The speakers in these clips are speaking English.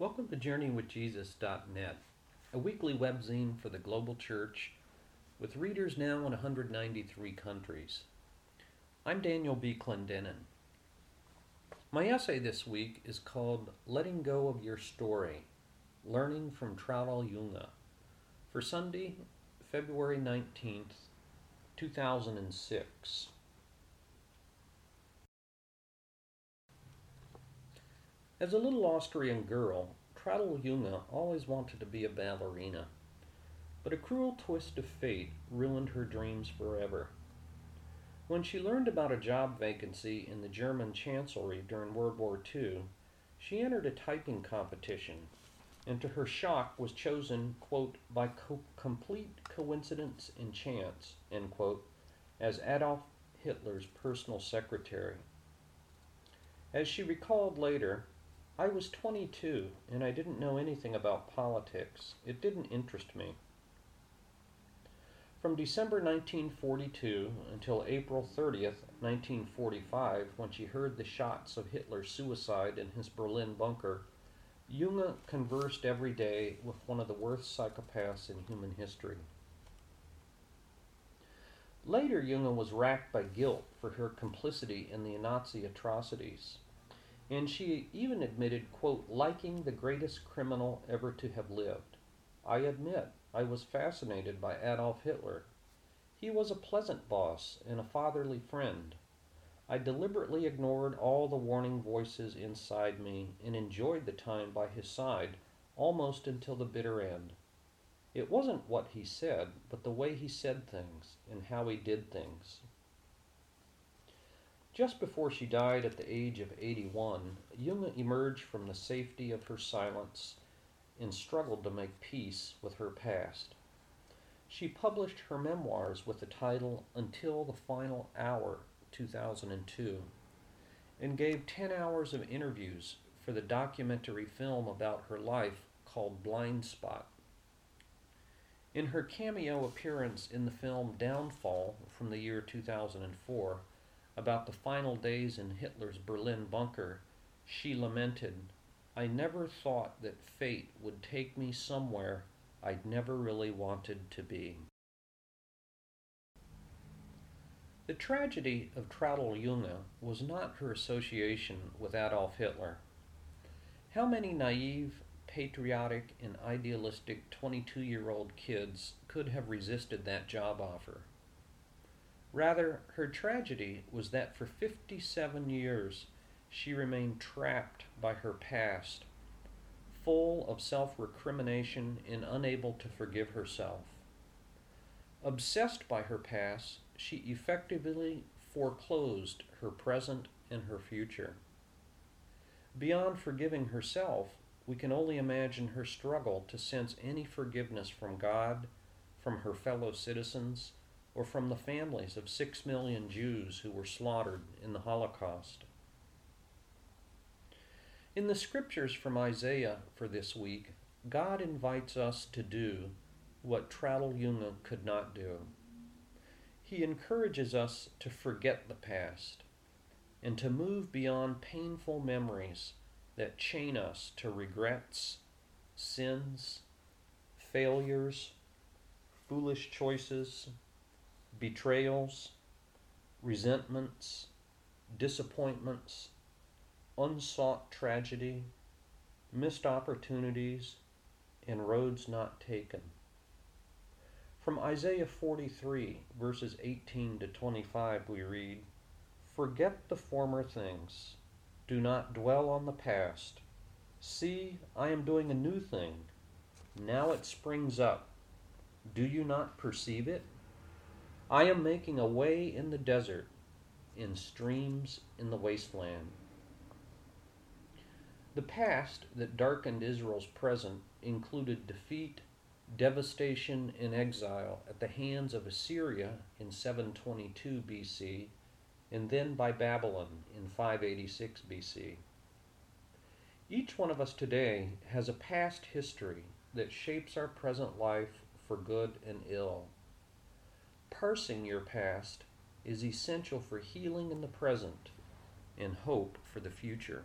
Welcome to JourneyWithJesus.net, a weekly webzine for the global church with readers now in 193 countries. I'm Daniel B. Clendenin. My essay this week is called Letting Go of Your Story Learning from Traudl Junge for Sunday, February 19th, 2006. As a little Austrian girl, Traudl Junge always wanted to be a ballerina. But a cruel twist of fate ruined her dreams forever. When she learned about a job vacancy in the German Chancellery during World War II, she entered a typing competition and to her shock was chosen, quote, by co- complete coincidence and chance, end quote, as Adolf Hitler's personal secretary. As she recalled later, I was 22 and I didn't know anything about politics. It didn't interest me. From December 1942 until April 30th, 1945, when she heard the shots of Hitler's suicide in his Berlin bunker, Junge conversed every day with one of the worst psychopaths in human history. Later, Junge was racked by guilt for her complicity in the Nazi atrocities and she even admitted, quote, liking the greatest criminal ever to have lived. I admit I was fascinated by Adolf Hitler. He was a pleasant boss and a fatherly friend. I deliberately ignored all the warning voices inside me and enjoyed the time by his side almost until the bitter end. It wasn't what he said, but the way he said things and how he did things. Just before she died at the age of 81, Junge emerged from the safety of her silence and struggled to make peace with her past. She published her memoirs with the title Until the Final Hour 2002 and gave 10 hours of interviews for the documentary film about her life called Blind Spot. In her cameo appearance in the film Downfall from the year 2004, about the final days in Hitler's Berlin bunker, she lamented, I never thought that fate would take me somewhere I'd never really wanted to be. The tragedy of Traudl Junge was not her association with Adolf Hitler. How many naive, patriotic, and idealistic 22 year old kids could have resisted that job offer? Rather, her tragedy was that for 57 years she remained trapped by her past, full of self recrimination and unable to forgive herself. Obsessed by her past, she effectively foreclosed her present and her future. Beyond forgiving herself, we can only imagine her struggle to sense any forgiveness from God, from her fellow citizens, or from the families of six million Jews who were slaughtered in the Holocaust. In the scriptures from Isaiah for this week, God invites us to do what Traudl Junge could not do. He encourages us to forget the past and to move beyond painful memories that chain us to regrets, sins, failures, foolish choices, betrayals, resentments, disappointments, unsought tragedy, missed opportunities, and roads not taken. From Isaiah 43, verses 18 to 25, we read Forget the former things, do not dwell on the past. See, I am doing a new thing. Now it springs up. Do you not perceive it? I am making a way in the desert, in streams in the wasteland. The past that darkened Israel's present included defeat, devastation, and exile at the hands of Assyria in 722 BC and then by Babylon in 586 BC. Each one of us today has a past history that shapes our present life for good and ill parsing your past is essential for healing in the present and hope for the future.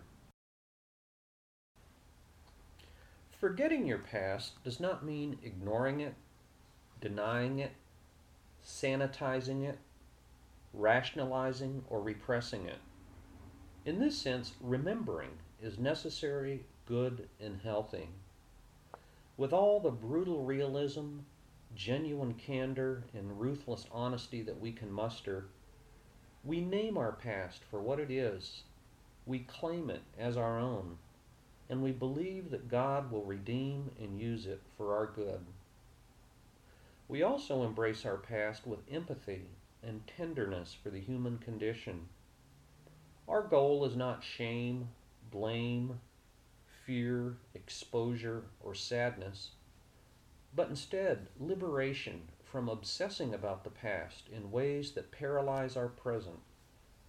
Forgetting your past does not mean ignoring it, denying it, sanitizing it, rationalizing, or repressing it. In this sense, remembering is necessary, good, and healthy. With all the brutal realism, genuine candor, and ruthless honesty that we can muster, we name our past for what it is. We claim it as our own, and we believe that God will redeem and use it for our good. We also embrace our past with empathy and tenderness for the human condition. Our goal is not shame, blame, fear, exposure, or sadness, but instead liberation from obsessing about the past in ways that paralyze our present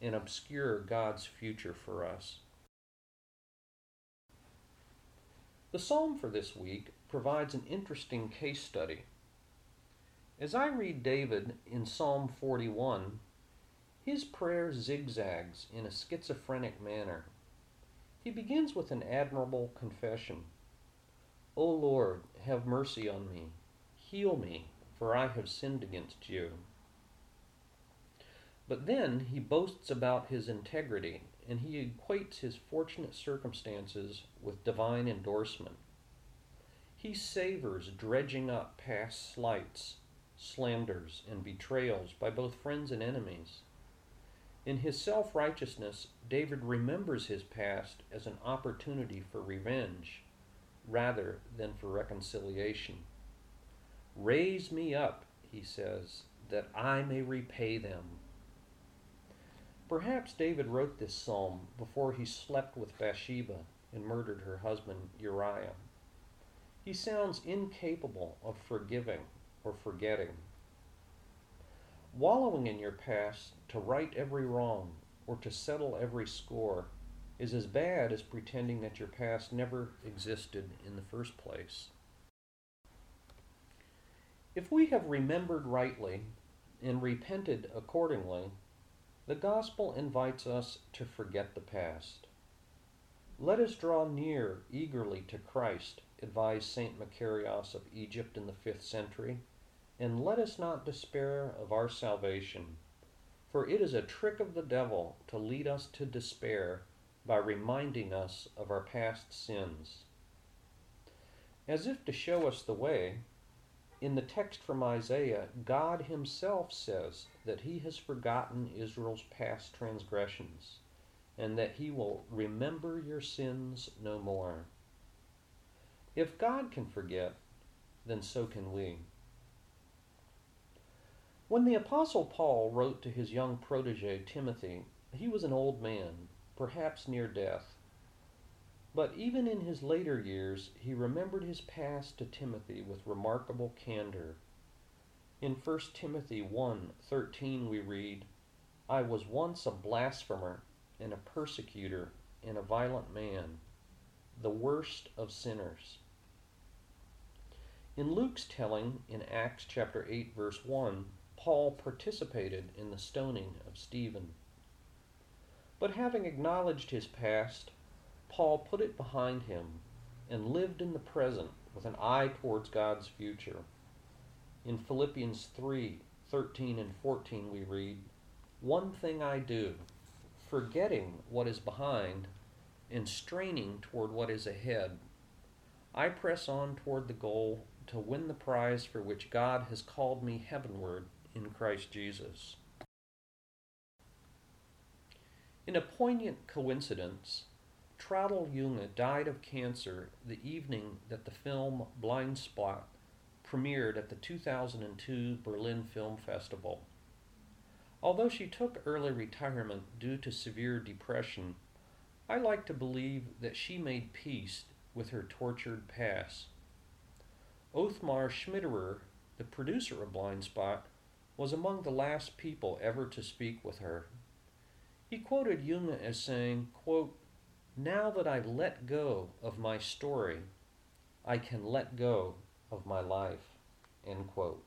and obscure God's future for us. The psalm for this week provides an interesting case study. As I read David in Psalm 41, his prayer zigzags in a schizophrenic manner he begins with an admirable confession O Lord, have mercy on me. Heal me, for I have sinned against you. But then he boasts about his integrity, and he equates his fortunate circumstances with divine endorsement. He savors dredging up past slights, slanders, and betrayals by both friends and enemies. In his self righteousness, David remembers his past as an opportunity for revenge rather than for reconciliation. Raise me up, he says, that I may repay them. Perhaps David wrote this psalm before he slept with Bathsheba and murdered her husband Uriah. He sounds incapable of forgiving or forgetting. Wallowing in your past to right every wrong or to settle every score is as bad as pretending that your past never existed in the first place. If we have remembered rightly and repented accordingly, the gospel invites us to forget the past. Let us draw near eagerly to Christ, advised St. Macarius of Egypt in the fifth century and let us not despair of our salvation, for it is a trick of the devil to lead us to despair by reminding us of our past sins. As if to show us the way, in the text from Isaiah, God Himself says that He has forgotten Israel's past transgressions and that He will remember your sins no more. If God can forget, then so can we. When the Apostle Paul wrote to his young protege Timothy, he was an old man, perhaps near death. But even in his later years, he remembered his past to Timothy with remarkable candor. In 1 Timothy 1:13 we read, "I was once a blasphemer and a persecutor and a violent man, the worst of sinners." In Luke's telling in Acts chapter 8 verse 1, Paul participated in the stoning of Stephen. But having acknowledged his past, Paul put it behind him and lived in the present with an eye towards God's future. In Philippians 3 13 and 14, we read, One thing I do, forgetting what is behind and straining toward what is ahead, I press on toward the goal to win the prize for which God has called me heavenward in Christ Jesus. In a poignant coincidence, Traudl Junge died of cancer the evening that the film Blind Spot premiered at the 2002 Berlin Film Festival. Although she took early retirement due to severe depression, I like to believe that she made peace with her tortured past. Othmar Schmiderer, the producer of Blind Spot, was among the last people ever to speak with her. He quoted Junge as saying, quote, Now that I let go of my story, I can let go of my life. End quote.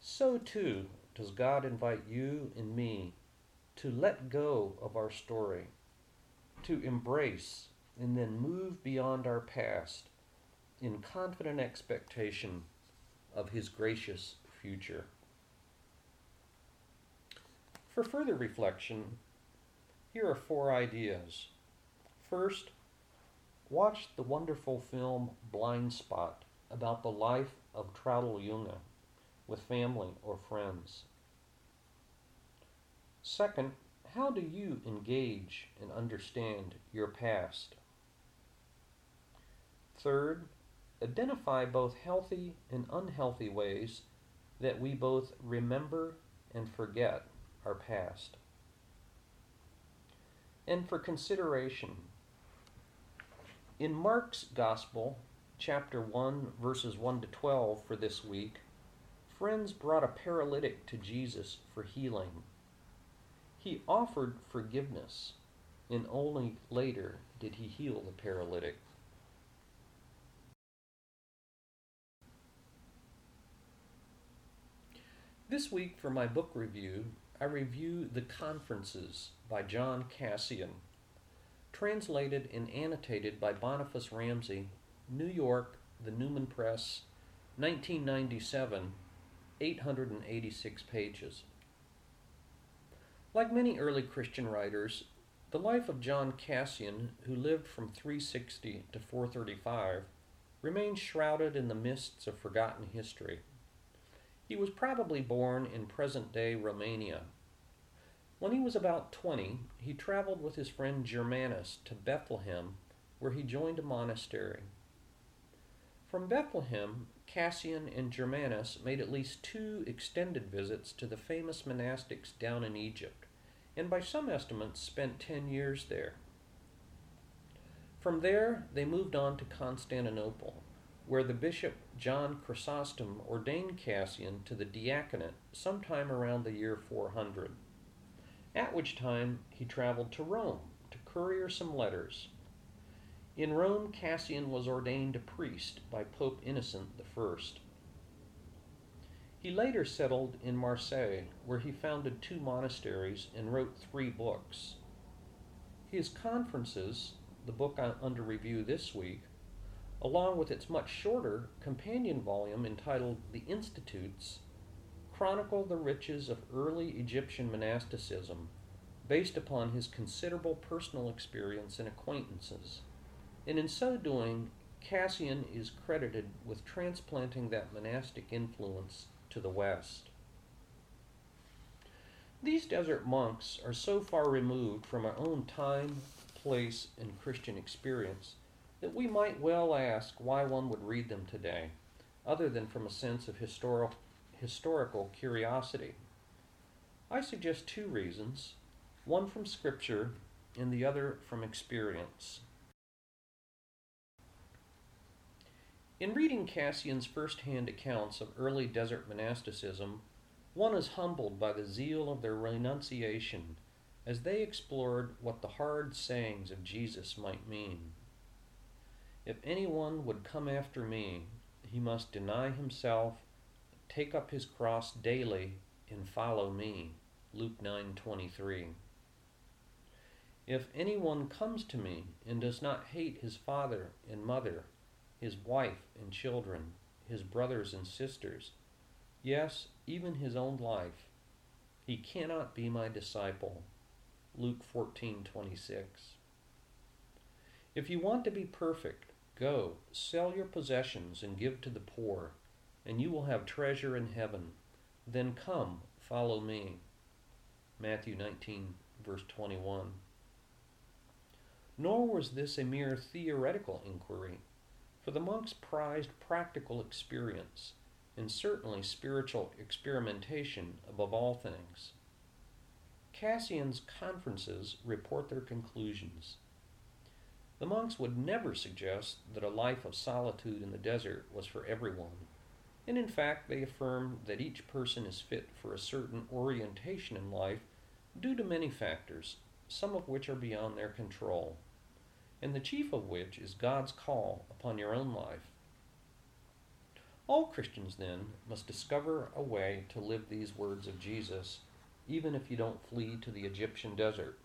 So too does God invite you and me to let go of our story, to embrace and then move beyond our past in confident expectation of His gracious future. For further reflection, here are four ideas. First, watch the wonderful film Blind Spot about the life of Traudl Junge with family or friends. Second, how do you engage and understand your past? Third, identify both healthy and unhealthy ways that we both remember and forget our past. And for consideration, in Mark's Gospel, chapter 1, verses 1 to 12 for this week, friends brought a paralytic to Jesus for healing. He offered forgiveness, and only later did he heal the paralytic. This week, for my book review, I review The Conferences by John Cassian, translated and annotated by Boniface Ramsey, New York, The Newman Press, 1997, 886 pages. Like many early Christian writers, the life of John Cassian, who lived from 360 to 435, remains shrouded in the mists of forgotten history. He was probably born in present day Romania. When he was about 20, he traveled with his friend Germanus to Bethlehem, where he joined a monastery. From Bethlehem, Cassian and Germanus made at least two extended visits to the famous monastics down in Egypt, and by some estimates spent 10 years there. From there, they moved on to Constantinople, where the bishop John Chrysostom ordained Cassian to the diaconate sometime around the year 400, at which time he traveled to Rome to courier some letters. In Rome, Cassian was ordained a priest by Pope Innocent I. He later settled in Marseille, where he founded two monasteries and wrote three books. His conferences, the book under review this week, along with its much shorter companion volume entitled The Institutes, chronicle the riches of early Egyptian monasticism based upon his considerable personal experience and acquaintances. And in so doing, Cassian is credited with transplanting that monastic influence to the West. These desert monks are so far removed from our own time, place, and Christian experience that we might well ask why one would read them today, other than from a sense of historical, historical curiosity. I suggest two reasons one from Scripture and the other from experience. In reading Cassian's first hand accounts of early desert monasticism, one is humbled by the zeal of their renunciation as they explored what the hard sayings of Jesus might mean. If anyone would come after me, he must deny himself, take up his cross daily, and follow me. Luke 9:23. If anyone comes to me and does not hate his father and mother, his wife and children, his brothers and sisters, yes, even his own life, he cannot be my disciple. Luke 14:26. If you want to be perfect, Go, sell your possessions and give to the poor, and you will have treasure in heaven. Then come, follow me. Matthew 19, verse 21. Nor was this a mere theoretical inquiry, for the monks prized practical experience, and certainly spiritual experimentation above all things. Cassian's conferences report their conclusions. The monks would never suggest that a life of solitude in the desert was for everyone, and in fact they affirm that each person is fit for a certain orientation in life due to many factors, some of which are beyond their control, and the chief of which is God's call upon your own life. All Christians, then, must discover a way to live these words of Jesus, even if you don't flee to the Egyptian desert.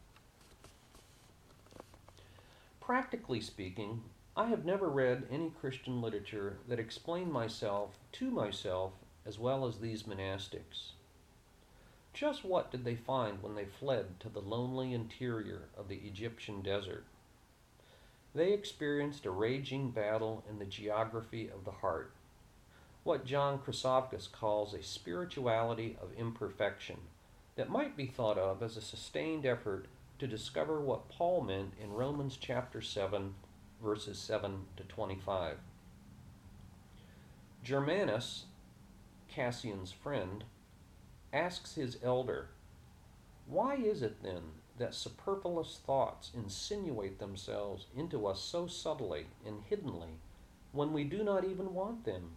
Practically speaking, I have never read any Christian literature that explained myself to myself as well as these monastics. Just what did they find when they fled to the lonely interior of the Egyptian desert? They experienced a raging battle in the geography of the heart, what John Chryssavgis calls a spirituality of imperfection that might be thought of as a sustained effort to discover what Paul meant in Romans chapter 7, verses 7 to 25. Germanus, Cassian's friend, asks his elder, Why is it then that superfluous thoughts insinuate themselves into us so subtly and hiddenly when we do not even want them,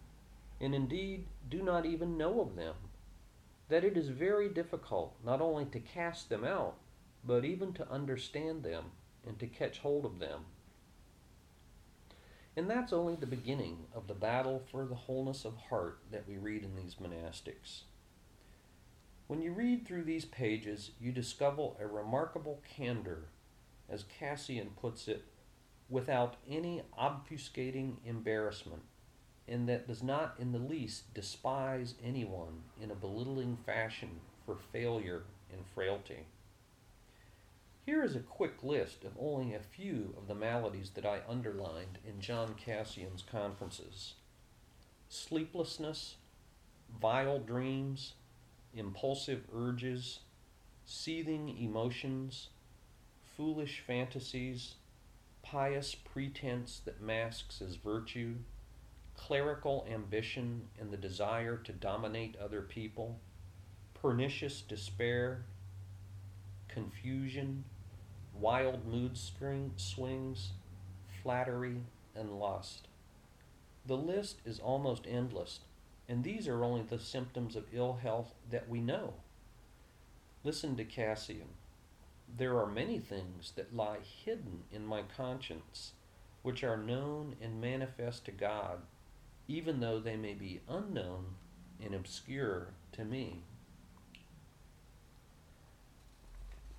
and indeed do not even know of them? That it is very difficult not only to cast them out, but even to understand them and to catch hold of them. And that's only the beginning of the battle for the wholeness of heart that we read in these monastics. When you read through these pages, you discover a remarkable candor, as Cassian puts it, without any obfuscating embarrassment, and that does not in the least despise anyone in a belittling fashion for failure and frailty. Here is a quick list of only a few of the maladies that I underlined in John Cassian's conferences. Sleeplessness, vile dreams, impulsive urges, seething emotions, foolish fantasies, pious pretense that masks as virtue, clerical ambition and the desire to dominate other people, pernicious despair, confusion, wild mood swings, flattery, and lust. The list is almost endless, and these are only the symptoms of ill health that we know. Listen to Cassian. There are many things that lie hidden in my conscience, which are known and manifest to God, even though they may be unknown and obscure to me.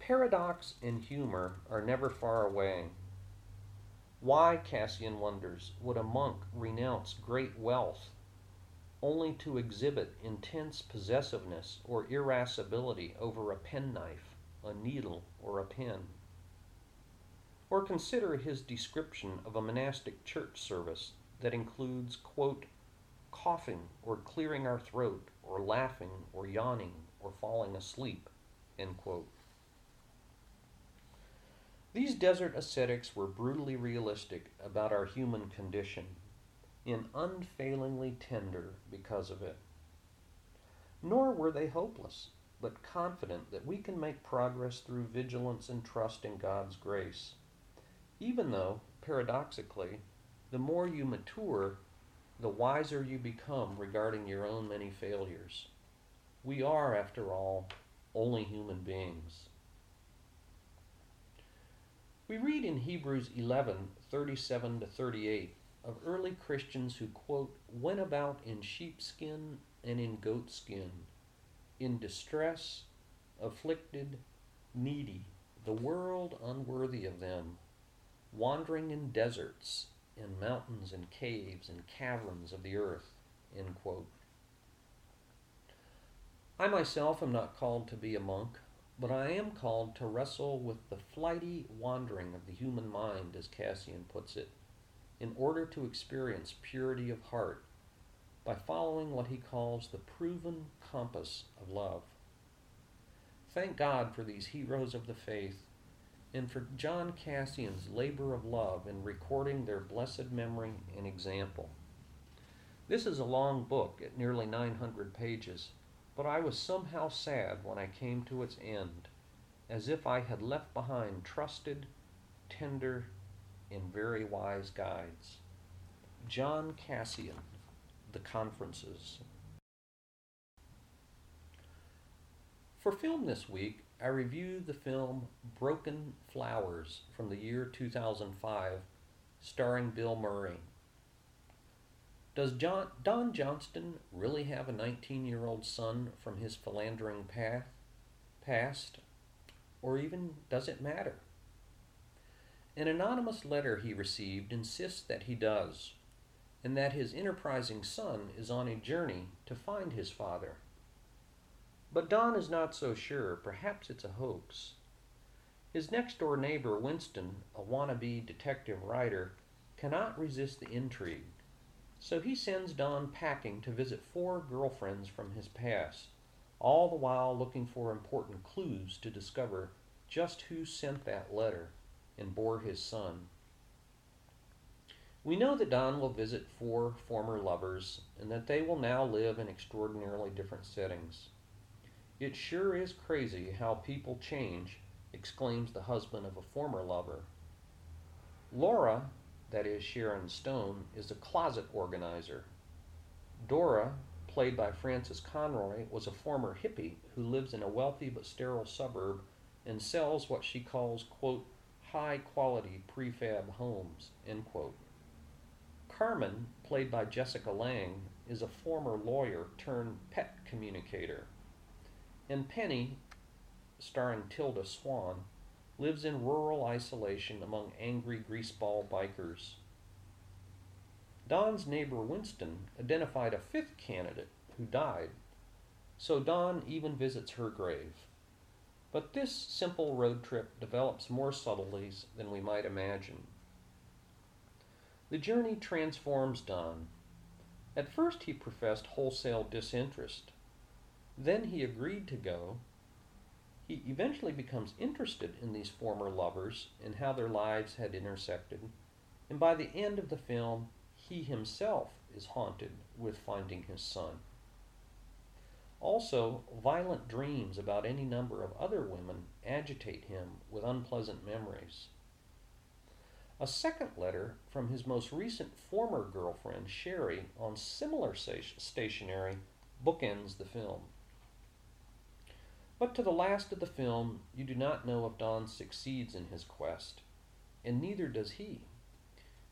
Paradox and humor are never far away. Why, Cassian wonders, would a monk renounce great wealth only to exhibit intense possessiveness or irascibility over a penknife, a needle, or a pen. Or consider his description of a monastic church service that includes, quote, coughing or clearing our throat or laughing or yawning or falling asleep, end quote. These desert ascetics were brutally realistic about our human condition and unfailingly tender because of it. Nor were they hopeless, but confident that we can make progress through vigilance and trust in God's grace. Even though, paradoxically, the more you mature, the wiser you become regarding your own many failures. We are, after all, only human beings. We read in Hebrews 11 37 to 38 of early Christians who, quote, went about in sheepskin and in goatskin, in distress, afflicted, needy, the world unworthy of them, wandering in deserts, in mountains and caves and caverns of the earth. I myself am not called to be a monk, but I am called to wrestle with the flighty wandering of the human mind, as Cassian puts it in order to experience purity of heart by following what he calls the proven compass of love. Thank God for these heroes of the faith and for John Cassian's labor of love in recording their blessed memory and example. This is a long book at nearly 900 pages, but I was somehow sad when I came to its end, as if I had left behind trusted, tender, and very wise guides. John Cassian, The Conferences. For film this week, I reviewed the film Broken Flowers from the year 2005, starring Bill Murray. Does John, Don Johnston really have a 19 year old son from his philandering path, past? Or even does it matter? An anonymous letter he received insists that he does, and that his enterprising son is on a journey to find his father. But Don is not so sure. Perhaps it's a hoax. His next door neighbor, Winston, a wannabe detective writer, cannot resist the intrigue. So he sends Don packing to visit four girlfriends from his past, all the while looking for important clues to discover just who sent that letter and bore his son. We know that Don will visit four former lovers and that they will now live in extraordinarily different settings. It sure is crazy how people change, exclaims the husband of a former lover. Laura, that is Sharon Stone, is a closet organizer. Dora, played by Frances Conroy, was a former hippie who lives in a wealthy but sterile suburb and sells what she calls, quote, high quality prefab homes, end quote. Carmen, played by Jessica Lange, is a former lawyer turned pet communicator. And Penny, starring Tilda Swinton, lives in rural isolation among angry greaseball bikers. Don's neighbor Winston identified a fifth candidate who died, so Don even visits her grave. But this simple road trip develops more subtleties than we might imagine. The journey transforms Don. At first, he professed wholesale disinterest. Then he agreed to go. He eventually becomes interested in these former lovers and how their lives had intersected. And by the end of the film, he himself is haunted with finding his son. Also, violent dreams about any number of other women agitate him with unpleasant memories. A second letter from his most recent former girlfriend, Sherry, on similar stationery bookends the film. But to the last of the film, you do not know if Don succeeds in his quest, and neither does he.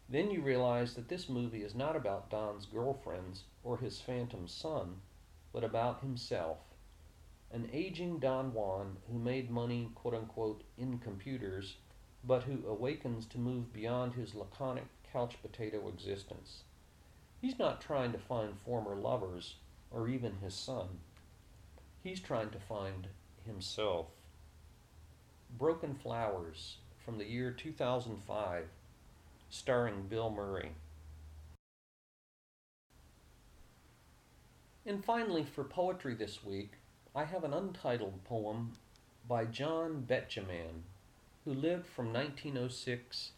Then you realize that this movie is not about Don's girlfriends or his phantom son, but about himself. An aging Don Juan who made money, quote unquote, in computers, but who awakens to move beyond his laconic couch potato existence. He's not trying to find former lovers or even his son. He's trying to find himself. Broken Flowers from the year 2005, starring Bill Murray. And finally, for poetry this week, I have an untitled poem by John Betjeman, who lived from 1906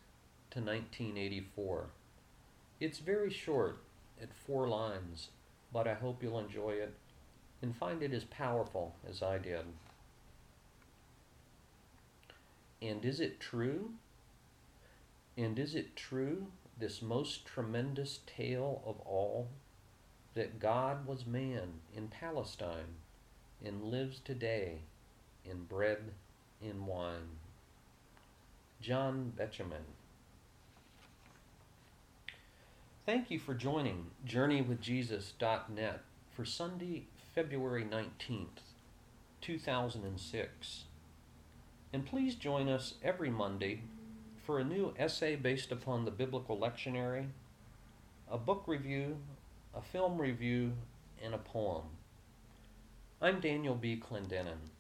to 1984. It's very short, at four lines, but I hope you'll enjoy it and find it as powerful as I did. And is it true? And is it true, this most tremendous tale of all? that God was man in Palestine and lives today in bread and wine. John Betjeman. Thank you for joining JourneyWithJesus.net for Sunday, February 19th, 2006. And please join us every Monday for a new essay based upon the biblical lectionary, a book review a film review, and a poem. I'm Daniel B. Clendenin.